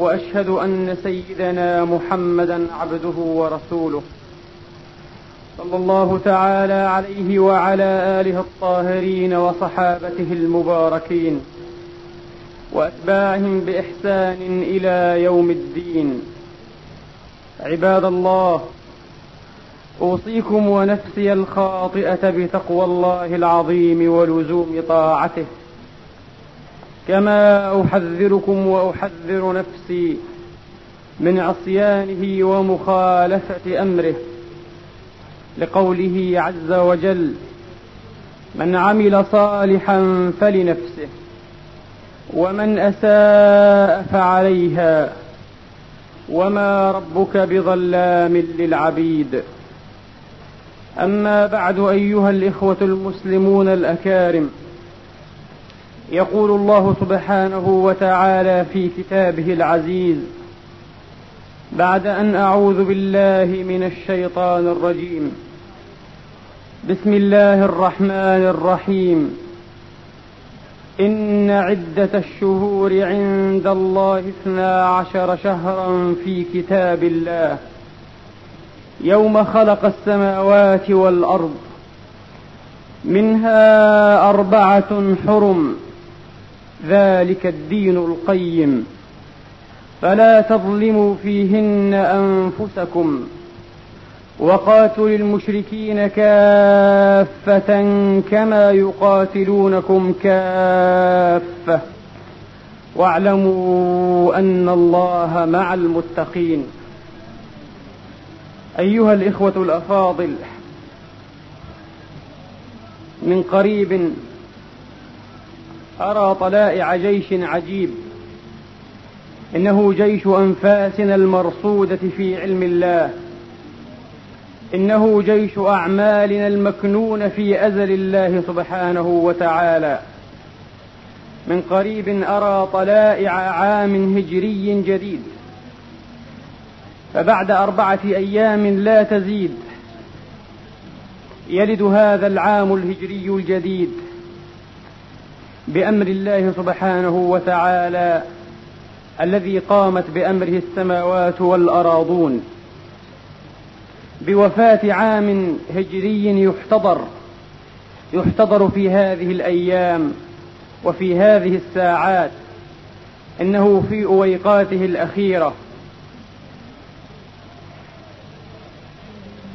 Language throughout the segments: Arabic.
وأشهد أن سيدنا محمدا عبده ورسوله. صلى الله تعالى عليه وعلى آله الطاهرين وصحابته المباركين. وأتباعهم بإحسان إلى يوم الدين. عباد الله أوصيكم ونفسي الخاطئة بتقوى الله العظيم ولزوم طاعته. كما أحذركم وأحذر نفسي من عصيانه ومخالفة أمره لقوله عز وجل من عمل صالحا فلنفسه ومن أساء فعليها وما ربك بظلام للعبيد. أما بعد أيها الإخوة المسلمون الأكارم يقول الله سبحانه وتعالى في كتابه العزيز بعد أن أعوذ بالله من الشيطان الرجيم. بسم الله الرحمن الرحيم. إن عدة الشهور عند الله اثنا عشر شهرا في كتاب الله. يوم خلق السماوات والأرض. منها أربعة حرم. ذلك الدين القيم. فلا تظلموا فيهن أنفسكم وقاتلوا المشركين كافة كما يقاتلونكم كافة. واعلموا أن الله مع المتقين. أيها الإخوة الأفاضل من قريب أرى طلائع جيش عجيب. إنه جيش انفاسنا المرصودة في علم الله. إنه جيش اعمالنا المكنون في أزل الله سبحانه وتعالى. من قريب أرى طلائع عام هجري جديد. فبعد أربعة أيام لا تزيد. يلد هذا العام الهجري الجديد. بأمر الله سبحانه وتعالى الذي قامت بأمره السماوات والأراضون بوفاة عام هجري يحتضر يحتضر في هذه الأيام وفي هذه الساعات إنه في أويقاته الأخيرة.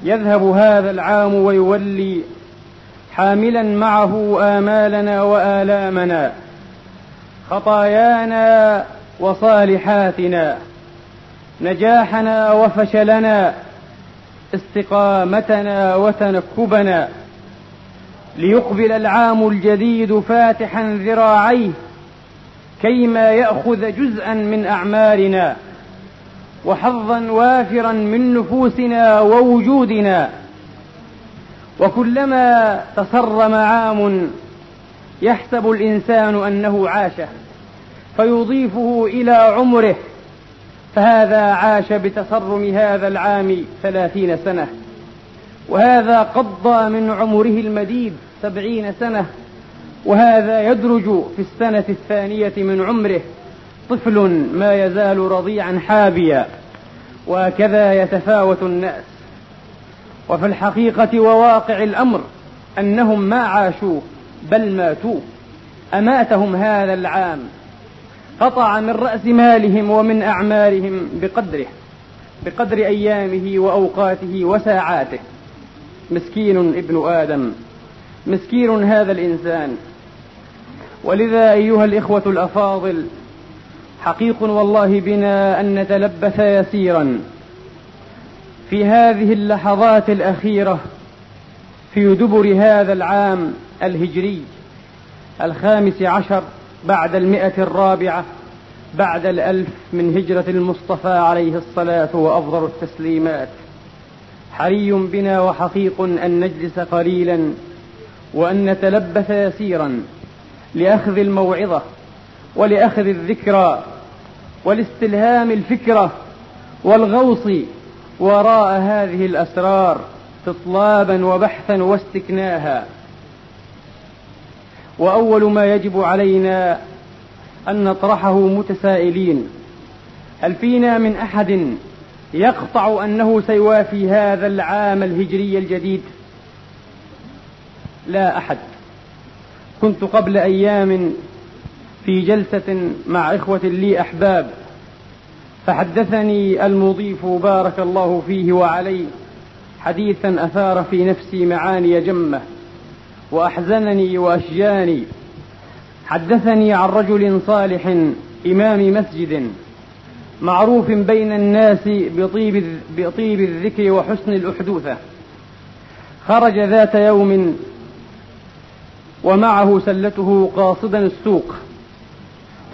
يذهب هذا العام ويولي حاملا معه آمالنا وآلامنا خطايانا وصالحاتنا نجاحنا وفشلنا استقامتنا وتنكبنا ليقبل العام الجديد فاتحا ذراعيه كيما يأخذ جزءا من أعمالنا وحظا وافرا من نفوسنا ووجودنا. وكلما تصرم عام يحسب الإنسان أنه عاشه فيضيفه إلى عمره فهذا عاش بتصرم هذا العام ثلاثين سنة. وهذا قضى من عمره المديد سبعين سنة وهذا يدرج في السنة الثانية من عمره طفل ما يزال رضيعا حابيا وهكذا يتفاوت الناس. وفي الحقيقة وواقع الأمر أنهم ما عاشوا بل ماتوا أماتهم هذا العام. قطع من رأس مالهم ومن أعمالهم بقدره بقدر أيامه وأوقاته وساعاته. مسكين ابن آدم مسكين هذا الإنسان. ولذا أيها الإخوة الأفاضل حقيق والله بنا أن نتلبث يسيرا. في هذه اللحظات الأخيرة في دبر هذا العام الهجري الخامس عشر بعد المئة الرابعة بعد الألف من هجرة المصطفى عليه الصلاة وأفضل التسليمات. حري بنا وحقيق أن نجلس قليلا وأن نتلبث يسيرا لأخذ الموعظة ولأخذ الذكرى ولاستلهام الفكرة والغوص وراء هذه الأسرار إطلابا وبحثا واستكناها. وأول ما يجب علينا أن نطرحه متسائلين. هل فينا من أحد يقطع أنه سيوافي هذا العام الهجري الجديد؟ لا أحد. كنت قبل أيام في جلسة مع إخوة لي أحباب. فحدثني المضيف بارك الله فيه وعليه حديثا أثار في نفسي معاني جمة وأحزنني وأشجاني. حدثني عن رجل صالح إمام مسجد معروف بين الناس بطيب, بطيب الذكر وحسن الأحدوثة. خرج ذات يوم ومعه سلته قاصدا السوق.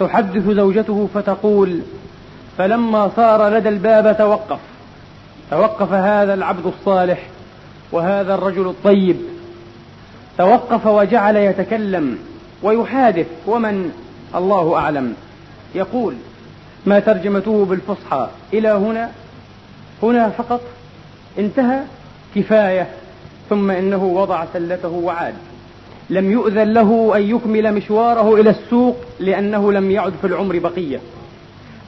تحدث زوجته فتقول فلما صار لدى الباب توقف. توقف هذا العبد الصالح وهذا الرجل الطيب. توقف وجعل يتكلم ويحادث. ومن؟ الله أعلم. يقول ما ترجمته بالفصحى إلى هنا؟ هنا فقط؟ انتهى؟ كفاية. ثم إنه وضع سلته وعاد. لم يؤذن له أن يكمل مشواره إلى السوق لأنه لم يعد في العمر بقية.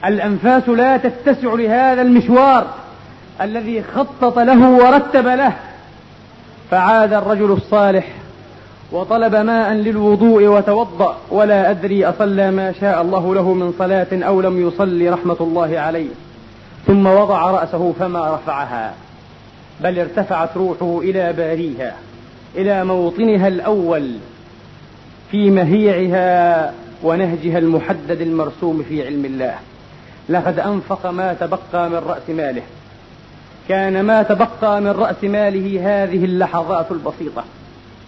الأنفاس لا تتسع لهذا المشوار الذي خطط له ورتب له. فعاد الرجل الصالح وطلب ماء للوضوء وتوضأ ولا أدري أصلى ما شاء الله له من صلاة أو لم يصلي رحمة الله عليه. ثم وضع رأسه فما رفعها بل ارتفعت روحه إلى باريها إلى موطنها الأول في مهيعها ونهجها المحدد المرسوم في علم الله. لقد أنفق ما تبقى من رأس ماله. كان ما تبقى من رأس ماله هذه اللحظات البسيطة.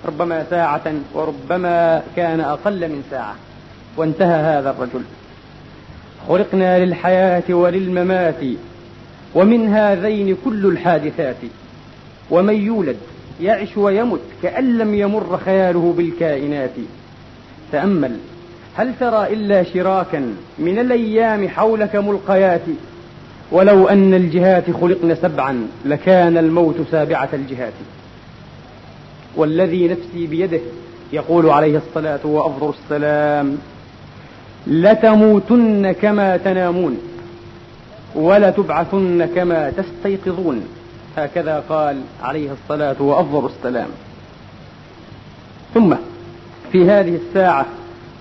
ربما ساعة وربما كان أقل من ساعة. وانتهى هذا الرجل. خلقنا للحياة وللممات ومن هذين كل الحادثات. ومن يولد يعش ويمت كأن لم يمر خياله بالكائنات. تأمل هل ترى إلا شراكا من الأيام حولك ملقيات؟ ولو أن الجهات خلقن سبعا لكان الموت سابعة الجهات. والذي نفسي بيده يقول عليه الصلاة وأفضل السلام لتموتن كما تنامون ولتبعثن كما تستيقظون. هكذا قال عليه الصلاة وأفضل السلام. ثم في هذه الساعة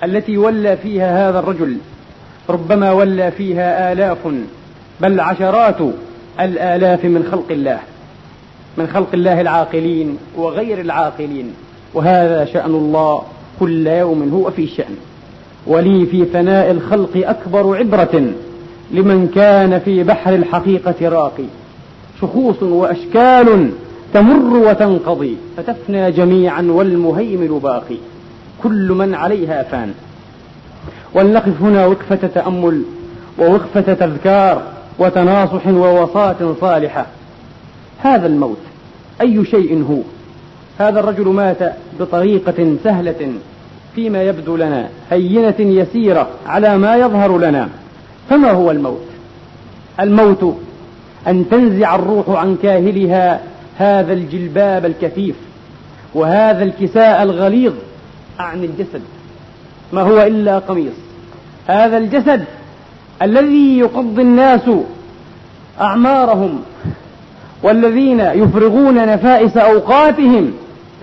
التي ولى فيها هذا الرجل ربما ولى فيها آلاف بل عشرات الآلاف من خلق الله من خلق الله العاقلين وغير العاقلين. وهذا شأن الله كل يوم هو في شأن. ولي في فناء الخلق أكبر عبرة لمن كان في بحر الحقيقة راقي. شخوص وأشكال تمر وتنقضي فتفنى جميعا والمهيمن باقي. كل من عليها فان. ولنقف هنا وقفة تأمل ووقفة تذكار وتناصح ووصاة صالحة. هذا الموت أي شيء هو؟ هذا الرجل مات بطريقة سهلة فيما يبدو لنا هينة يسيرة على ما يظهر لنا. فما هو الموت؟ الموت أن تنزع الروح عن كاهلها هذا الجلباب الكثيف وهذا الكساء الغليظ عن الجسد ما هو إلا قميص. هذا الجسد الذي يقضي الناس أعمارهم والذين يفرغون نفائس أوقاتهم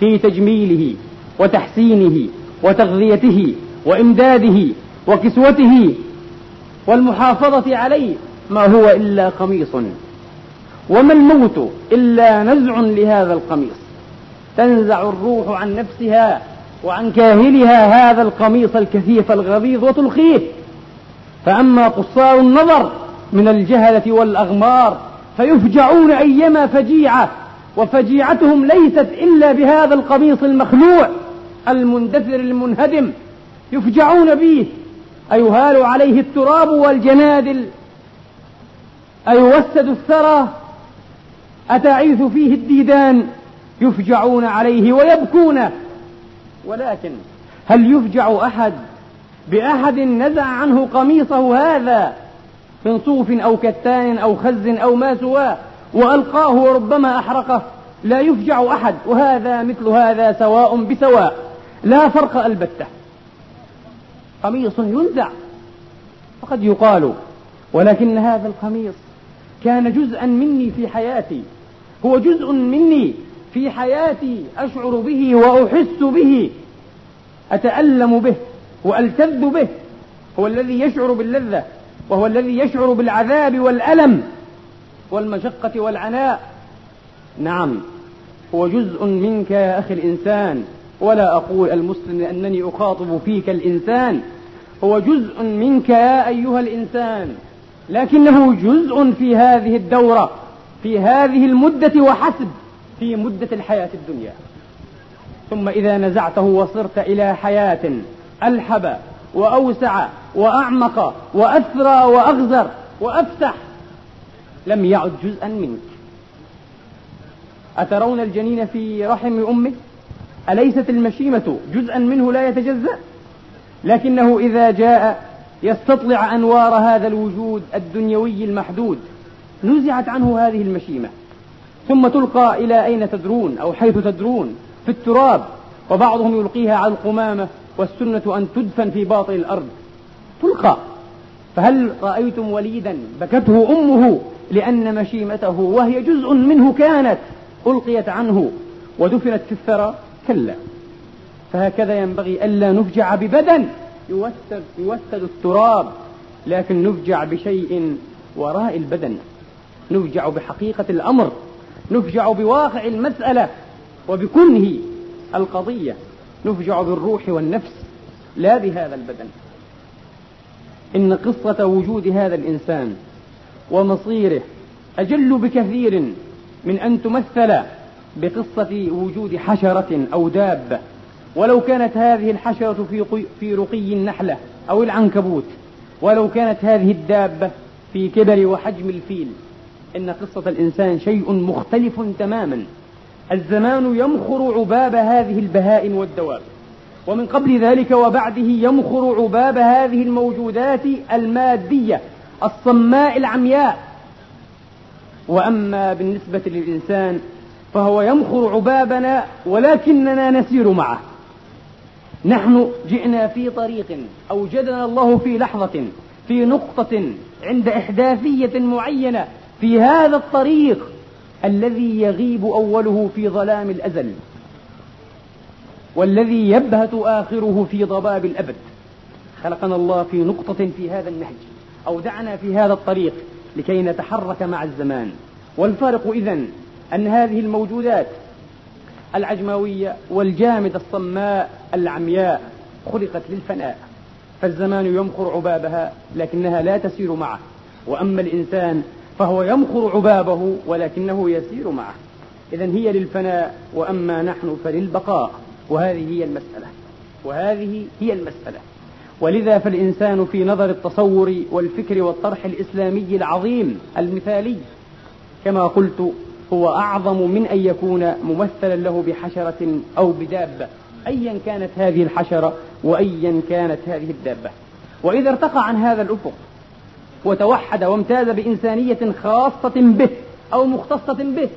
في تجميله وتحسينه وتغذيته وإمداده وكسوته والمحافظة عليه ما هو إلا قميص. وما الموت إلا نزع لهذا القميص تنزع الروح عن نفسها وعن كاهلها هذا القميص الكثيف الغليظ وتلقيه فأما قصار النظر من الجهلة والأغمار فيفجعون أيما فجيعة وفجيعتهم ليست إلا بهذا القميص المخلوع المندثر المنهدم. يفجعون به أيهال عليه التراب والجنادل. أيوسد الثرى أتعيث فيه الديدان. يفجعون عليه ويبكون. ولكن هل يفجع أحد بأحد نزع عنه قميصه هذا من صوف أو كتان أو خز أو ما سواه وألقاه وربما أحرقه؟ لا يفجع أحد وهذا مثل هذا سواء بسواء. لا فرق البتة. قميص ينزع وقد يقال ولكن هذا القميص كان جزءا مني في حياتي. هو جزء مني في حياتي أشعر به وأحس به أتألم به وألتذ به هو الذي يشعر باللذة وهو الذي يشعر بالعذاب والألم والمشقة والعناء. نعم هو جزء منك يا أخي الإنسان. ولا أقول المسلم لأنني أخاطب فيك الإنسان. هو جزء منك يا أيها الإنسان. لكنه جزء في هذه الدورة في هذه المدة وحسب. في مدة الحياة الدنيا. ثم إذا نزعته وصرت إلى حياة ألحب وأوسع وأعمق وأثرى وأغزر وأفتح لم يعد جزءا منك. أترون الجنين في رحم أمه؟ أليست المشيمة جزءا منه لا يتجزأ؟ لكنه إذا جاء يستطلع أنوار هذا الوجود الدنيوي المحدود. نزعت عنه هذه المشيمة. ثم تلقى إلى أين تدرون أو حيث تدرون؟ في التراب. وبعضهم يلقيها على القمامة والسنة أن تدفن في باطن الأرض. تلقى. فهل رأيتم وليدا بكته أمه لأن مشيمته وهي جزء منه كانت ألقيت عنه ودفنت في الثرى؟ كلا. فهكذا ينبغي ألا نفجع ببدن يوسد, يوسد التراب لكن نفجع بشيء وراء البدن. نفجع بحقيقة الأمر. نفجع بواقع المسألة وبكنه القضية نفجع بالروح والنفس لا بهذا البدن. إن قصة وجود هذا الإنسان ومصيره أجل بكثير من أن تمثل بقصة وجود حشرة أو دابة ولو كانت هذه الحشرة في في رقي النحلة أو العنكبوت ولو كانت هذه الدابة في كبر وحجم الفيل. إن قصة الإنسان شيء مختلف تماما. الزمان يمخر عباب هذه البهائم والدواب. ومن قبل ذلك وبعده يمخر عباب هذه الموجودات المادية الصماء العمياء. وأما بالنسبة للإنسان فهو يمخر عبابنا ولكننا نسير معه. نحن جئنا في طريق أوجدنا الله في لحظة في نقطة عند إحداثية معينة في هذا الطريق الذي يغيب أوله في ظلام الأزل والذي يبهت آخره في ضباب الأبد. خلقنا الله في نقطة في هذا النهج أودعنا في هذا الطريق لكي نتحرك مع الزمان. والفارق إذن أن هذه الموجودات العجموية والجامدة الصماء العمياء خلقت للفناء. فالزمان يمخر عبابها لكنها لا تسير معه. وأما الإنسان فهو يمخر عبابه ولكنه يسير معه. إذا هي للفناء وأما نحن فللبقاء. وهذه هي المسألة. وهذه هي المسألة. ولذا فالإنسان في نظر التصور والفكر والطرح الإسلامي العظيم المثالي. كما قلت هو أعظم من أن يكون ممثلا له بحشرة أو بدابة. أيا كانت هذه الحشرة وأيا كانت هذه الدابة. وإذا ارتقى عن هذا الأفق وتوحد وامتاز بإنسانية خاصة به أو مختصة به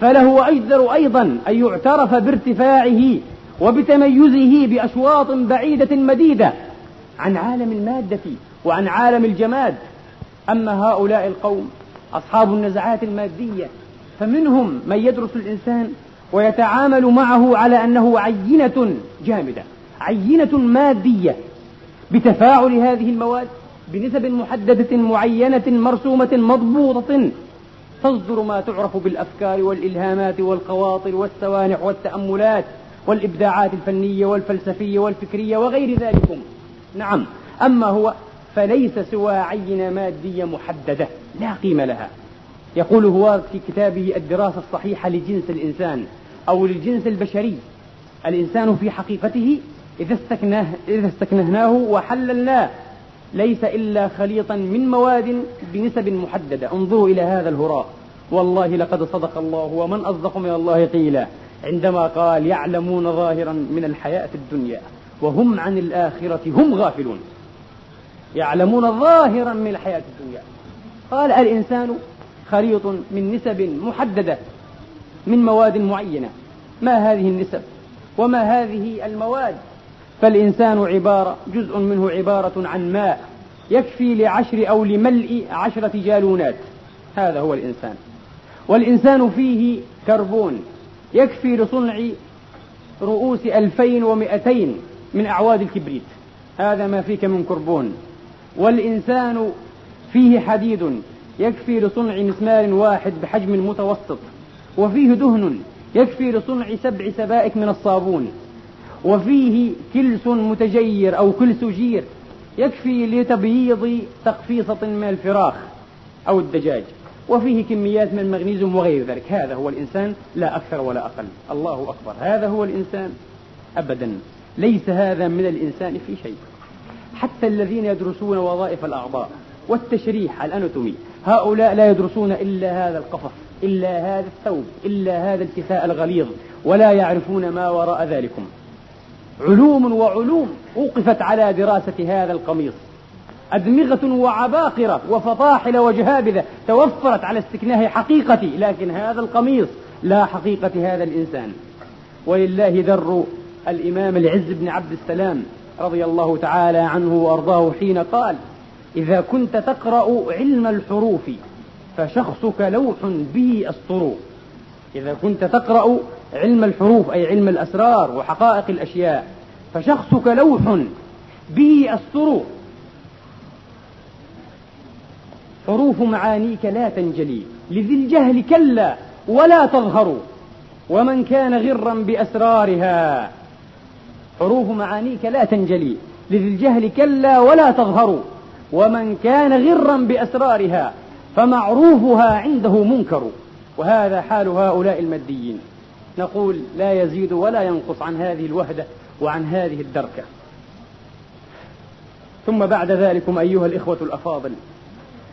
فله أجدر أيضا أن يعترف بارتفاعه وبتميزه بأشواط بعيدة مديدة عن عالم المادة وعن عالم الجماد. أما هؤلاء القوم أصحاب النزعات المادية فمنهم من يدرس الإنسان ويتعامل معه على أنه عينة جامدة عينة مادية بتفاعل هذه المواد بنسب محددة معينة مرسومة مضبوطة. تصدر ما تعرف بالأفكار والإلهامات والخواطر والسوانح والتأملات والإبداعات الفنية والفلسفية والفكرية وغير ذلك نعم أما هو فليس سوى عينة مادية محددة لا قيمة لها. يقول هو في كتابه الدراسة الصحيحة لجنس الإنسان أو للجنس البشري الإنسان في حقيقته إذا استكناه إذا استكنهناه وحللناه. ليس إلا خليطا من مواد بنسب محددة. انظروا إلى هذا الهراء. والله لقد صدق الله ومن أصدق من الله قيلا. عندما قال يعلمون ظاهرا من الحياة الدنيا وهم عن الآخرة هم غافلون. يعلمون ظاهرا من الحياة الدنيا. قال الإنسان خليط من نسب محددة من مواد معينة. ما هذه النسب؟ وما هذه المواد؟ فالإنسان عبارة جزء منه عبارة عن ماء يكفي لعشر أو لملء عشرة جالونات. هذا هو الإنسان. والإنسان فيه كربون يكفي لصنع رؤوس ألفين ومئتين من أعواد الكبريت. هذا ما فيك من كربون. والإنسان فيه حديد يكفي لصنع مسمار واحد بحجم متوسط. وفيه دهن يكفي لصنع سبع سبائك من الصابون. وفيه كلس متجير أو كلس جير يكفي لتبييض تقفيصة من الفراخ أو الدجاج. وفيه كميات من المغنيزيوم وغير ذلك. هذا هو الإنسان لا أكثر ولا أقل. الله أكبر. هذا هو الإنسان. أبدا. ليس هذا من الإنسان في شيء. حتى الذين يدرسون وظائف الأعضاء والتشريح الأناتومي هؤلاء لا يدرسون إلا هذا القفص إلا هذا الثوب إلا هذا الكساء الغليظ ولا يعرفون ما وراء ذلكم. علوم وعلوم أوقفت على دراسة هذا القميص. أدمغة وعباقرة وفطاحل وجهابذة توفرت على استكناه حقيقتي لكن هذا القميص لا حقيقة هذا الإنسان. ولله در الإمام العز بن عبد السلام رضي الله تعالى عنه وأرضاه حين قال إذا كنت تقرأ علم الحروف فشخصك لوح به أسطر إذا كنت تقرأ علم الحروف أي علم الأسرار وحقائق الأشياء. فشخصك لوح به أسطر حروف معانيك لا تنجلي. لذي الجهل كلا ولا تظهر. ومن كان غرا بأسرارها. حروف معانيك لا تنجلي. لذي الجهل كلا ولا تظهر. ومن كان غرا بأسرارها فمعروفها عنده منكر. وهذا حال هؤلاء الماديين نقول لا يزيد ولا ينقص عن هذه الوهدة وعن هذه الدركة. ثم بعد ذلكم أيها الإخوة الأفاضل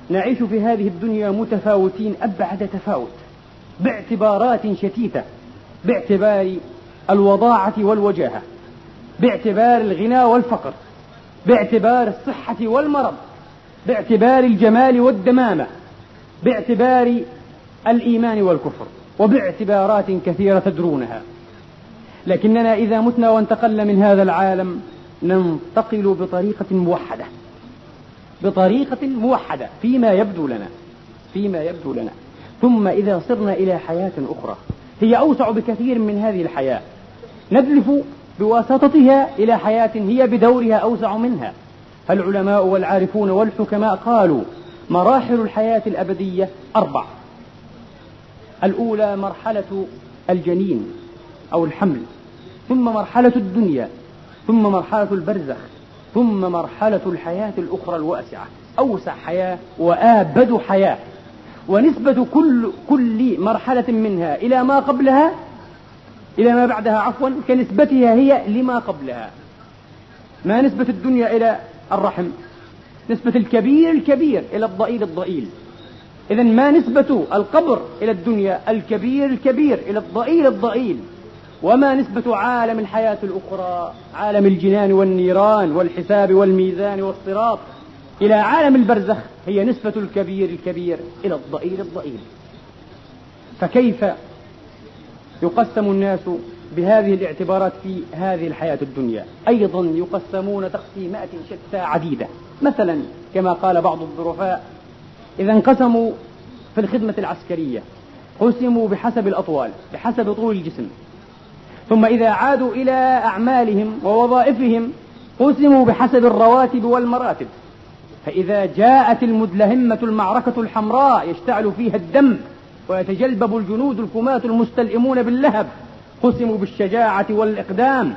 نعيش في هذه الدنيا متفاوتين أبعد تفاوت باعتبارات شتيتة باعتبار الوضاعة والوجاهة باعتبار الغنى والفقر باعتبار الصحة والمرض باعتبار الجمال والدمامة باعتبار الإيمان والكفر. وباعتبارات كثيرة تدرونها. لكننا إذا متنا وانتقلنا من هذا العالم ننتقل بطريقة موحدة. بطريقة موحدة فيما يبدو لنا. فيما يبدو لنا. ثم إذا صرنا إلى حياة أخرى هي أوسع بكثير من هذه الحياة. ندلف بواسطتها إلى حياة هي بدورها أوسع منها. فالعلماء والعارفون والحكماء قالوا مراحل الحياة الأبدية أربع. الأولى مرحلة الجنين أو الحمل ثم مرحلة الدنيا ثم مرحلة البرزخ ثم مرحلة الحياة الأخرى الواسعة أوسع حياة وآبد حياة. ونسبة كل كل مرحلة منها إلى ما قبلها إلى ما بعدها عفوا كنسبتها هي لما قبلها. ما نسبة الدنيا إلى الرحم؟ نسبة الكبير الكبير إلى الضئيل الضئيل. إذا ما نسبة القبر إلى الدنيا الكبير الكبير إلى الضئيل الضئيل؟ وما نسبة عالم الحياة الأخرى عالم الجنان والنيران والحساب والميزان والصراط إلى عالم البرزخ هي نسبة الكبير الكبير إلى الضئيل الضئيل. فكيف يقسم الناس بهذه الاعتبارات في هذه الحياة الدنيا؟ أيضا يقسمون تقسيمات شتى عديدة. مثلا كما قال بعض الظرفاء إذا انقسموا في الخدمة العسكرية قسموا بحسب الأطوال بحسب طول الجسم. ثم إذا عادوا إلى أعمالهم ووظائفهم قسموا بحسب الرواتب والمراتب. فإذا جاءت المدلهمة المعركة الحمراء يشتعل فيها الدم ويتجلبب الجنود الكماة المستلئمون باللهب قسموا بالشجاعة والإقدام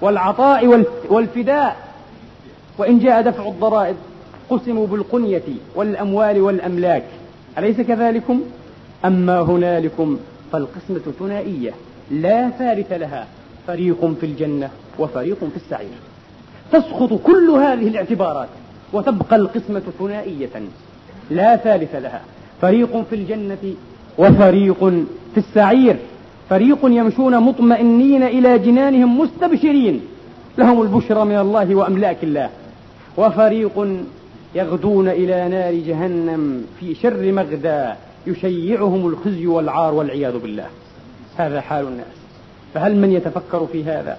والعطاء والفداء. وإن جاء دفع الضرائب قسموا بالقنية والأموال والأملاك. أليس كذلكم؟ أما هنالكم فالقسمة ثنائية لا ثالث لها. فريق في الجنة وفريق في السعير. تسقط كل هذه الاعتبارات وتبقى القسمة ثنائية لا ثالث لها. فريق في الجنة وفريق في السعير. فريق يمشون مطمئنين إلى جنانهم مستبشرين. لهم البشرى من الله وأملاك الله. وفريق يغدون إلى نار جهنم في شر مغدى يشيعهم الخزي والعار والعياذ بالله. هذا حال الناس. فهل من يتفكر في هذا؟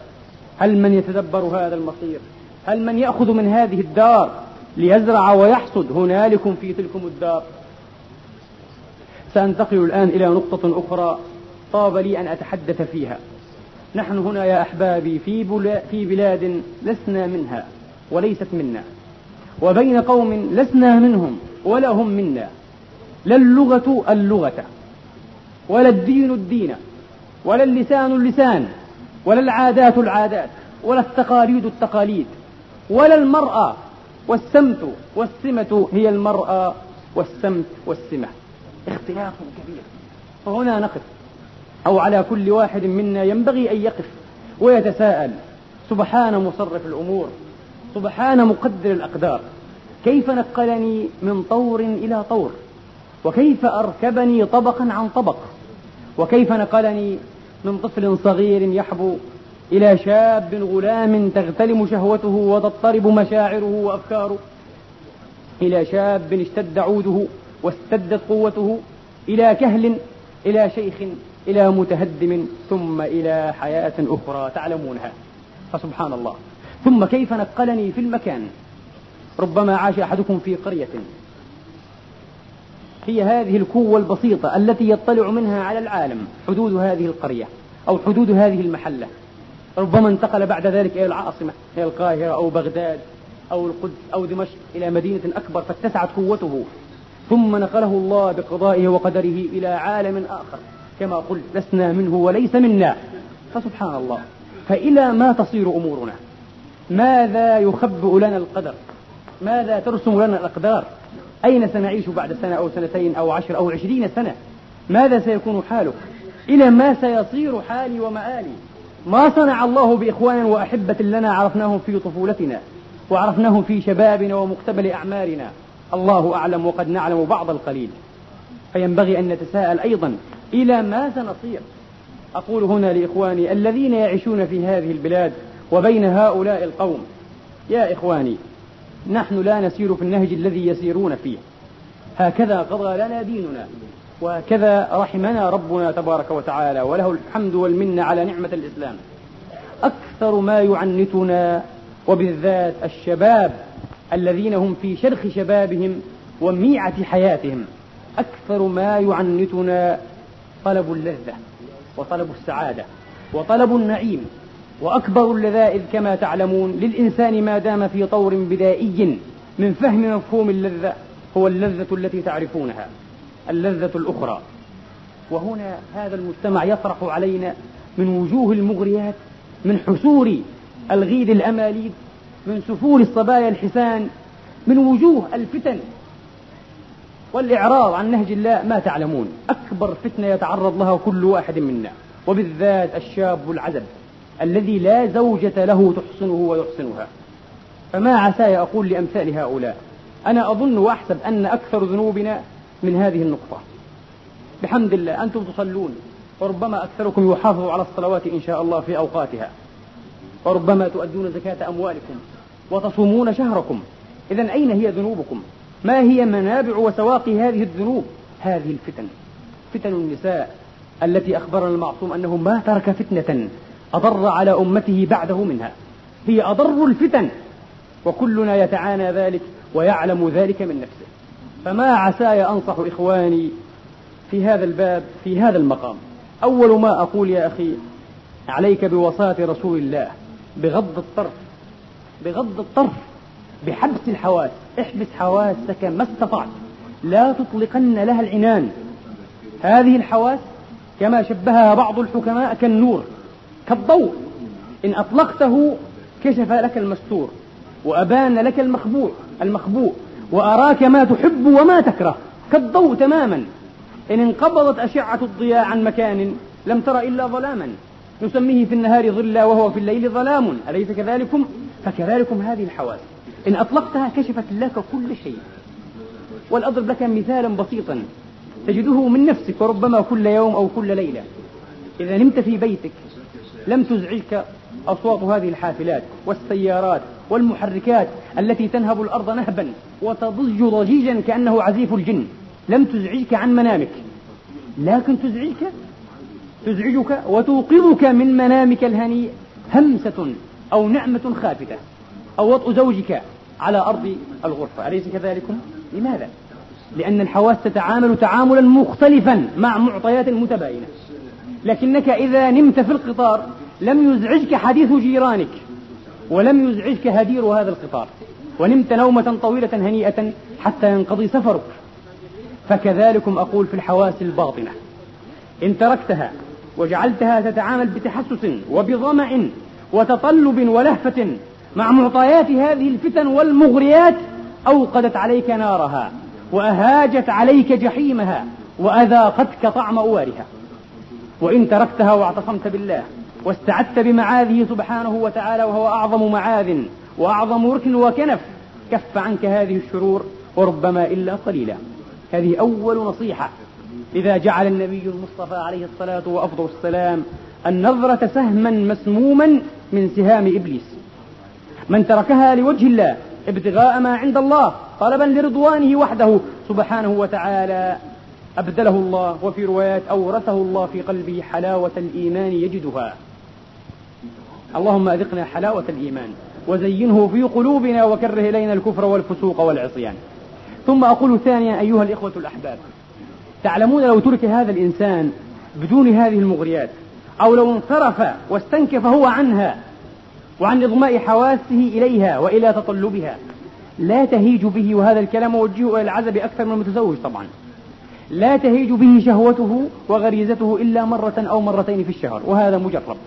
هل من يتدبر هذا المصير؟ هل من يأخذ من هذه الدار ليزرع ويحصد؟ هنالكم في تلكم الدار. سأنتقل الآن إلى نقطة أخرى طاب لي أن أتحدث فيها. نحن هنا يا أحبابي في, في بلاد لسنا منها وليست منا. وبين قوم لسنا منهم ولا هم منا. لا اللغة اللغة ولا الدين الدين ولا اللسان اللسان ولا العادات العادات ولا التقاليد التقاليد ولا المرأة. والسمت والسمة هي المرأة والسمت والسمة. اختلاف كبير. فهنا نقف. أو على كل واحد منا ينبغي أن يقف ويتساءل. سبحان مصرف الأمور. سبحان مقدر الأقدار. كيف نقلني من طور إلى طور؟ وكيف أركبني طبقا عن طبق؟ وكيف نقلني من طفل صغير يحبو إلى شاب غلام تغتلم شهوته وتضطرب مشاعره وأفكاره؟ إلى شاب اشتد عوده واستدت قوته إلى كهل إلى شيخ إلى متهدم ثم إلى حياة أخرى تعلمونها. فسبحان الله. ثم كيف نقلني في المكان؟ ربما عاش أحدكم في قرية. هي هذه الكوة البسيطة التي يطلع منها على العالم حدود هذه القرية أو حدود هذه المحلة. ربما انتقل بعد ذلك إلى العاصمة إلى القاهرة أو بغداد أو القدس أو دمشق إلى مدينة أكبر فاتسعت قوته. ثم نقله الله بقضائه وقدره إلى عالم آخر. كما قلت لسنا منه وليس منا. فسبحان الله. فإلى ما تصير أمورنا؟ ماذا يخبئ لنا القدر؟ ماذا ترسم لنا الأقدار؟ أين سنعيش بعد سنة أو سنتين أو عشر أو عشرين سنة؟ ماذا سيكون حالك؟ إلى ما سيصير حالي ومآلي؟ ما صنع الله بإخوان وأحبة لنا عرفناهم في طفولتنا وعرفناهم في شبابنا ومقتبل أعمارنا. الله أعلم وقد نعلم بعض القليل. فينبغي أن نتساءل أيضا إلى ما سنصير. أقول هنا لإخواني الذين يعيشون في هذه البلاد وبين هؤلاء القوم. يا إخواني نحن لا نسير في النهج الذي يسيرون فيه. هكذا قضى لنا ديننا وهكذا رحمنا ربنا تبارك وتعالى وله الحمد والمنة على نعمة الإسلام. أكثر ما يعنتنا وبالذات الشباب الذين هم في شرخ شبابهم وميعة حياتهم أكثر ما يعنتنا طلب اللذة وطلب السعادة وطلب النعيم وأكبر اللذائذ كما تعلمون للإنسان ما دام في طور بدائي من فهم مفهوم اللذة هو اللذة التي تعرفونها اللذة الأخرى. وهنا هذا المجتمع يطرح علينا من وجوه المغريات من حسور الغيد الأماليد من سفور الصبايا الحسان من وجوه الفتن والإعراض عن نهج الله ما تعلمون. أكبر فتنة يتعرض لها كل واحد منا وبالذات الشاب العزب. الذي لا زوجة له تحسنه ويحسنها. فما عساي أقول لأمثال هؤلاء؟ أنا أظن وأحسب أن أكثر ذنوبنا من هذه النقطة. بحمد الله أنتم تصلون. وربما أكثركم يحافظ على الصلوات إن شاء الله في أوقاتها. وربما تؤدون زكاة أموالكم وتصومون شهركم. إذا أين هي ذنوبكم؟ ما هي منابع وسواقي هذه الذنوب؟ هذه الفتن. فتن النساء التي أخبرنا المعصوم أنه ما ترك فتنة. أضر على أمته بعده منها. هي أضر الفتن. وكلنا يتعانى ذلك ويعلم ذلك من نفسه. فما عساي أنصح إخواني في هذا الباب في هذا المقام. أول ما أقول يا أخي عليك بوصاة رسول الله بغض الطرف بغض الطرف بحبس الحواس. احبس حواسك ما استطعت. لا تطلقن لها العنان. هذه الحواس كما شبهها بعض الحكماء كالنور. كالضوء. إن أطلقته كشف لك المستور وأبان لك المخبوء المخبوء وأراك ما تحب وما تكره. كالضوء تماما. إن انقبضت أشعة الضياء عن مكان لم تر إلا ظلاما. نسميه في النهار ظلا وهو في الليل ظلام. أليس كذلكم؟ فكذلكم هذه الحواس إن أطلقتها كشفت لك كل شيء. ولأضرب لك مثالا بسيطا. تجده من نفسك وربما كل يوم أو كل ليلة. إذا نمت في بيتك لم تزعجك أصوات هذه الحافلات والسيارات والمحركات التي تنهب الأرض نهبا وتضج ضجيجا كأنه عزيف الجن. لم تزعجك عن منامك. لكن تزعجك؟ تزعجك وتوقظك من منامك الهنيء همسة أو نعمة خافتة أو وطء زوجك على أرض الغرفة. أليس كذلكم؟ لماذا؟ لأن الحواس تتعامل تعاملا مختلفا مع معطيات متباينة. لكنك إذا نمت في القطار لم يزعجك حديث جيرانك ولم يزعجك هدير هذا القطار ونمت نومة طويلة هنيئة حتى ينقضي سفرك. فكذلكم أقول في الحواس الباطنة. إن تركتها وجعلتها تتعامل بتحسس وبظمأ وتطلب ولهفة مع معطيات هذه الفتن والمغريات أوقدت عليك نارها وأهاجت عليك جحيمها وأذاقتك طعم أوارها. وإن تركتها واعتصمت بالله واستعدت بمعاذه سبحانه وتعالى وهو أعظم معاذ وأعظم ركن وكنف كف عنك هذه الشرور وربما إلا قليلا. هذه أول نصيحة. إذا جعل النبي المصطفى عليه الصلاة وأفضل السلام النظرة سهما مسموما من سهام إبليس. من تركها لوجه الله ابتغاء ما عند الله طلبا لرضوانه وحده سبحانه وتعالى. أبدله الله وفي روايات أورثه الله في قلبه حلاوة الإيمان يجدها. اللهم أذقنا حلاوة الإيمان وزينه في قلوبنا وكره إلينا الكفر والفسوق والعصيان. ثم أقول ثانيا أيها الإخوة الأحباب تعلمون لو ترك هذا الإنسان بدون هذه المغريات أو لو انصرف واستنكف هو عنها وعن إضماء حواسه إليها وإلى تطلبها لا تهيج به وهذا الكلام موجه إلى العزب أكثر من المتزوج طبعا. لا تهيج به شهوته وغريزته إلا مرة أو مرتين في الشهر وهذا مجرب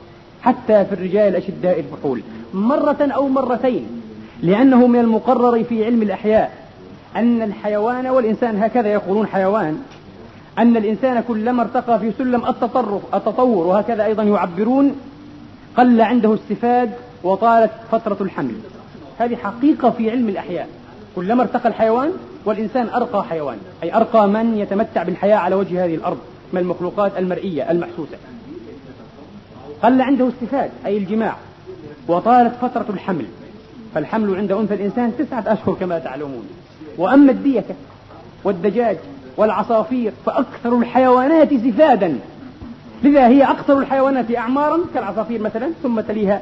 حتى في الرجال الأشداء الفحول مرة أو مرتين لأنه من المقرر في علم الأحياء أن الحيوان والإنسان هكذا يقولون حيوان أن الإنسان كلما ارتقى في سلم التطرف التطور وهكذا أيضا يعبرون قل عنده استفاد وطالت فترة الحمل. هذه حقيقة في علم الأحياء. كلما ارتقى الحيوان والإنسان أرقى حيوان أي أرقى من يتمتع بالحياة على وجه هذه الأرض من المخلوقات المرئية المحسوسة. قل عنده استفاد أي الجماع. وطالت فترة الحمل. فالحمل عند أنثى الإنسان تسعة أشهر كما تعلمون. وأما الديكة والدجاج والعصافير فأكثر الحيوانات سفادا لذا هي أكثر الحيوانات أعمارا كالعصافير مثلا ثم تليها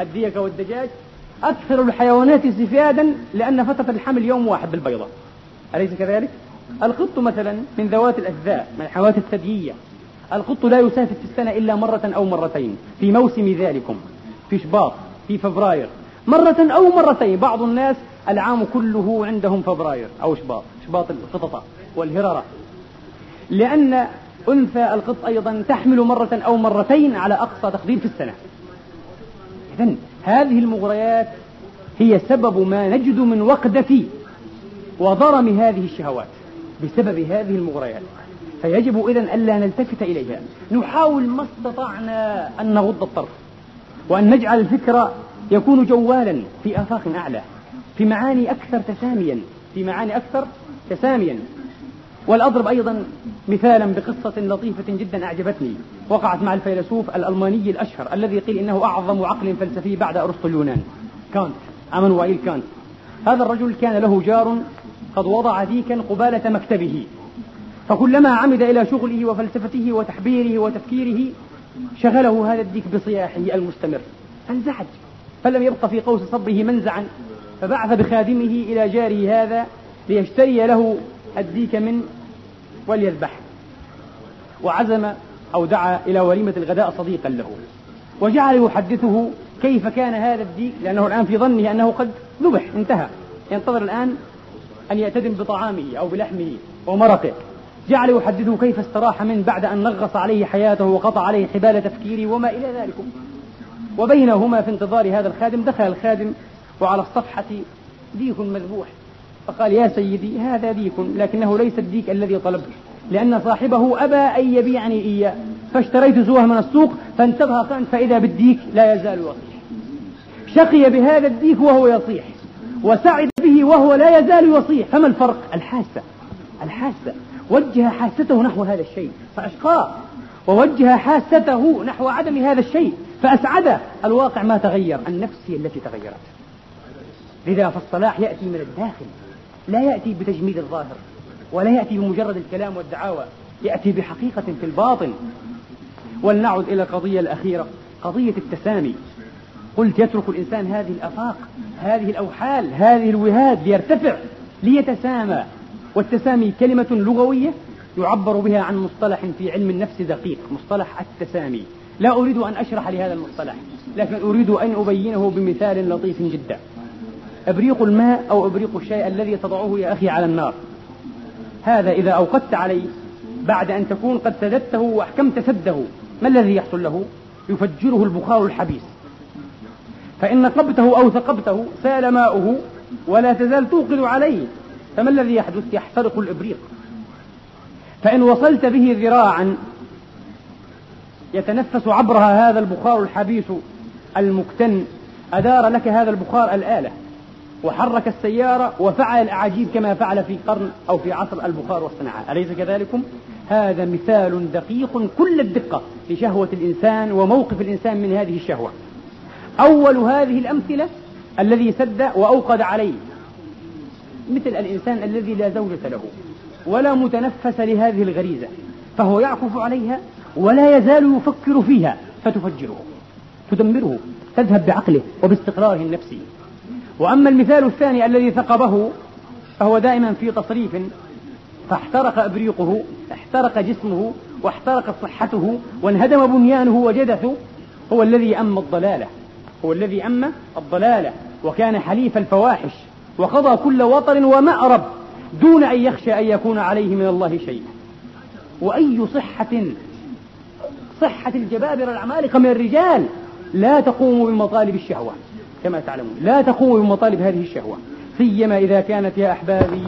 الديكة والدجاج. أكثر الحيوانات سفادا لأن فترة الحمل يوم واحد بالبيضة أليس كذلك؟ القط مثلا من ذوات الأجزاء من الحيوانات الثديية. القط لا يسافر في السنة إلا مرة أو مرتين. في موسم ذلكم في شباط في فبراير. مرة أو مرتين بعض الناس العام كله عندهم فبراير أو شباط شباط القطط والهررة لأن أنثى القط أيضا تحمل مرة أو مرتين على أقصى تقدير في السنة. إذا هذه المغريات هي سبب ما نجد من وقدة وضرم هذه الشهوات بسبب هذه المغريات. فيجب إذا ألا نلتفت إليها. نحاول ما استطعنا أن نغض الطرف وأن نجعل الفكر يكون جوالا في آفاق أعلى في معاني أكثر تساميا في معاني أكثر تساميا. والأضرب أيضا مثالا بقصة لطيفة جدا أعجبتني. وقعت مع الفيلسوف الألماني الأشهر الذي قيل إنه أعظم عقل فلسفي بعد أرسطو اليونان. كانت أمانويل كانت. هذا الرجل كان له جار قد وضع ديكا قبالة مكتبه. فكلما عمد إلى شغله وفلسفته وتحبيره وتفكيره شغله هذا الديك بصياحه المستمر. فانزعج. فلم يبق في قوس صبره منزعا فبعث بخادمه إلى جاره هذا ليشتري له الديك من وليذبح. وعزم أو دعا إلى وليمة الغداء صديقا له. وجعل يحدثه كيف كان هذا الديك لأنه الآن في ظنه أنه قد ذبح انتهى. ينتظر الآن أن يأتدم بطعامه أو بلحمه ومرقه. جعل يحدثه كيف استراح من بعد أن نغص عليه حياته وقطع عليه حبال تفكيره وما إلى ذلك. وبينهما في انتظار هذا الخادم دخل الخادم وعلى الصفحة ديك مذبوح. فقال يا سيدي هذا ديك لكنه ليس الديك الذي طلبت لأن صاحبه أبى أن يبيعني إياه. فاشتريت سواه من السوق فانتبه فإذا بالديك لا يزال يصيح شقي بهذا الديك وهو يصيح. وسعد به وهو لا يزال يصيح. فما الفرق؟ الحاسة. الحاسة. وجه حاسته نحو هذا الشيء. فأشقاه. ووجه حاسته نحو عدم هذا الشيء. فأسعده الواقع ما تغير. النفس هي التي تغيرت. لذا فالصلاح يأتي من الداخل. لا يأتي بتجميل الظاهر. ولا يأتي بمجرد الكلام والدعاوى. يأتي بحقيقة في الباطن. ولنعد إلى القضية الأخيرة قضية التسامي. قلت يترك الإنسان هذه الآفاق هذه الأوحال هذه الوهاد ليرتفع ليتسامى. والتسامي كلمة لغوية يعبر بها عن مصطلح في علم النفس دقيق مصطلح التسامي. لا أريد أن أشرح لهذا المصطلح لكن أريد أن أبينه بمثال لطيف جدا. إبريق الماء أو إبريق الشيء الذي تضعه يا أخي على النار. هذا إذا أوقدت عليه بعد أن تكون قد سددته وأحكمت سده. ما الذي يحصل له؟ يفجره البخار الحبيس فإن نقبته أو ثقبته سال ماؤه ولا تزال توقد عليه. فما الذي يحدث؟ يحترق الإبريق. فإن وصلت به ذراعا يتنفس عبرها هذا البخار الحبيس المكتن أدار لك هذا البخار الآلة. وحرك السيارة وفعل الأعاجيب كما فعل في قرن أو في عصر البخار والصناعة أليس كذلكم؟ هذا مثال دقيق كل الدقة لشهوة الإنسان وموقف الإنسان من هذه الشهوة. أول هذه الأمثلة الذي سد وأوقد عليه مثل الإنسان الذي لا زوجة له ولا متنفس لهذه الغريزة فهو يعكف عليها ولا يزال يفكر فيها فتفجره تدمره تذهب بعقله وباستقراره النفسي وأما المثال الثاني الذي ثقبه فهو دائما في تصريف فاحترق إبريقه. احترق جسمه واحترقت صحته وانهدم بنيانه وجدثه هو الذي أما الضلالة هو الذي أما الضلالة وكان حليف الفواحش وقضى كل وطر ومأرب دون أن يخشى أن يكون عليه من الله شيء. وأي صحة صحة الجبابرة العمالقة من الرجال لا تقوم بمطالب الشهوة كما تعلمون لا تقوم بمطالب هذه الشهوة سيما إذا كانت يا أحبابي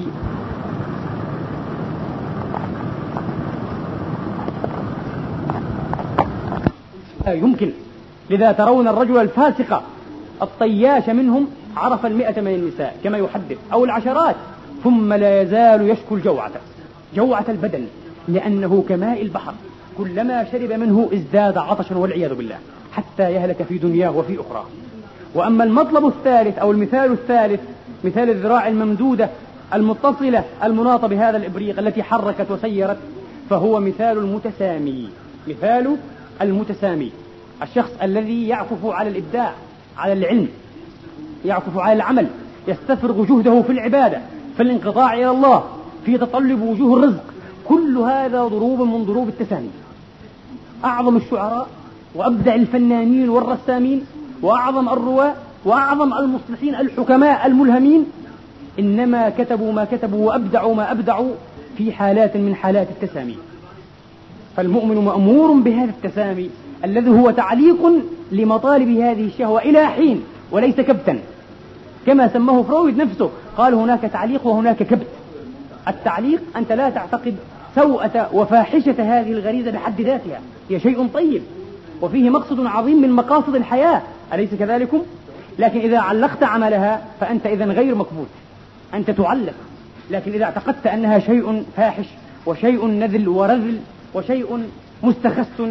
لا يمكن. لذا ترون الرجل الفاسق الطياش منهم عرف المئة من النساء كما يحدث أو العشرات ثم لا يزال يشكو الجوعة جوعة البدن لأنه كماء البحر كلما شرب منه ازداد عطشا والعياذ بالله حتى يهلك في دنياه وفي أخرى. وأما المطلب الثالث أو المثال الثالث مثال الذراع الممدودة المتصلة المناطة بهذا الإبريق التي حركت وسيرت فهو مثال المتسامي مثال المتسامي الشخص الذي يعكف على الإبداع على العلم يعكف على العمل يستفرغ جهده في العبادة في الانقطاع إلى الله في تطلب وجوه الرزق. كل هذا ضروب من ضروب التسامي. أعظم الشعراء وأبدع الفنانين والرسامين وأعظم الرواة وأعظم المصلحين الحكماء الملهمين إنما كتبوا ما كتبوا وأبدعوا ما أبدعوا في حالات من حالات التسامي. فالمؤمن مأمور بهذا التسامي الذي هو تعليق لمطالب هذه الشهوة إلى حين وليس كبتا. كما سماه فرويد نفسه قال هناك تعليق وهناك كبت. التعليق أنت لا تعتقد سوءة وفاحشة هذه الغريزة بحد ذاتها. هي شيء طيب وفيه مقصد عظيم من مقاصد الحياة. أليس كذلكم؟ لكن إذا علقت عملها فأنت إذا غير مكبوت أنت تعلق لكن إذا اعتقدت أنها شيء فاحش وشيء نذل ورذل وشيء مستخس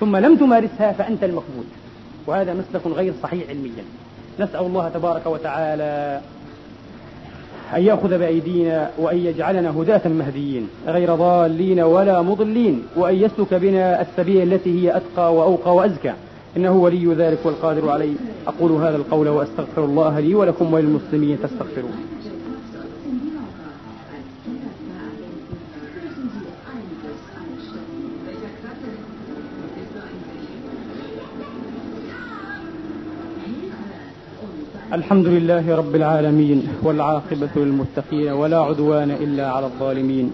ثم لم تمارسها فأنت المكبوت وهذا مسلك غير صحيح علميا. نسأل الله تبارك وتعالى أن يأخذ بأيدينا وأن يجعلنا هداة مهديين غير ضالين ولا مضلين وأن يسلك بنا السبيل التي هي أتقى وأوقى وأزكى. إنه ولي ذلك والقادر عليه. أقول هذا القول وأستغفر الله لي ولكم وللمسلمين فاستغفروه. الحمد لله رب العالمين والعاقبة للمتقين ولا عدوان إلا على الظالمين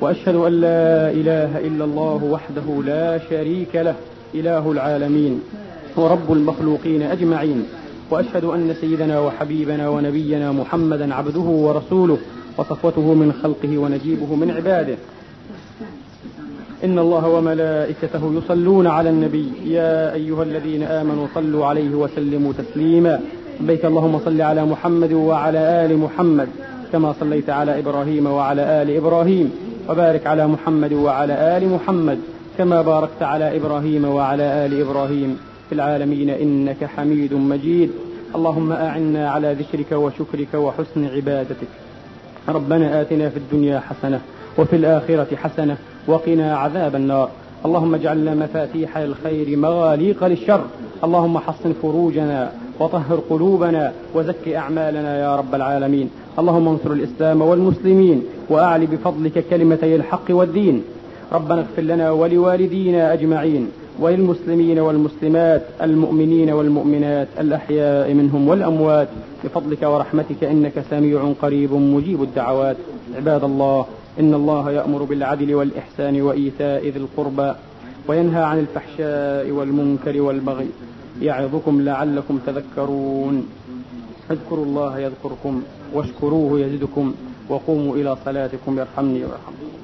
وأشهد أن لا إله إلا الله وحده لا شريك له إله العالمين ورب المخلوقين أجمعين. وأشهد أن سيدنا وحبيبنا ونبينا محمدا عبده ورسوله وصفوته من خلقه ونجيبه من عباده. إن الله وملائكته يصلون على النبي يا أيها الذين آمنوا صلوا عليه وسلموا تسليما. لبيك اللهم صل على محمد وعلى آل محمد كما صليت على إبراهيم وعلى آل إبراهيم وبارك على محمد وعلى آل محمد كما باركت على إبراهيم وعلى آل إبراهيم. في العالمين إنك حميد مجيد. اللهم أعنا على ذكرك وشكرك وحسن عبادتك. ربنا آتنا في الدنيا حسنة وفي الآخرة حسنة وقنا عذاب النار. اللهم اجعلنا مفاتيح الخير مغاليق للشر. اللهم حصن فروجنا وطهر قلوبنا وزك أعمالنا يا رب العالمين. اللهم انصر الإسلام والمسلمين وأعل بفضلك كلمتي الحق والدين. ربنا اغفر لنا ولوالدينا أجمعين وللمسلمين والمسلمات المؤمنين والمؤمنات الأحياء منهم والأموات. بفضلك ورحمتك إنك سميع قريب مجيب الدعوات. عباد الله إن الله يأمر بالعدل والإحسان وإيتاء ذي القربى وينهى عن الفحشاء والمنكر والبغي يعظكم لعلكم تذكرون. اذكروا الله يذكركم واشكروه يزدكم وقوموا إلى صلاتكم يرحمني ويرحمكم.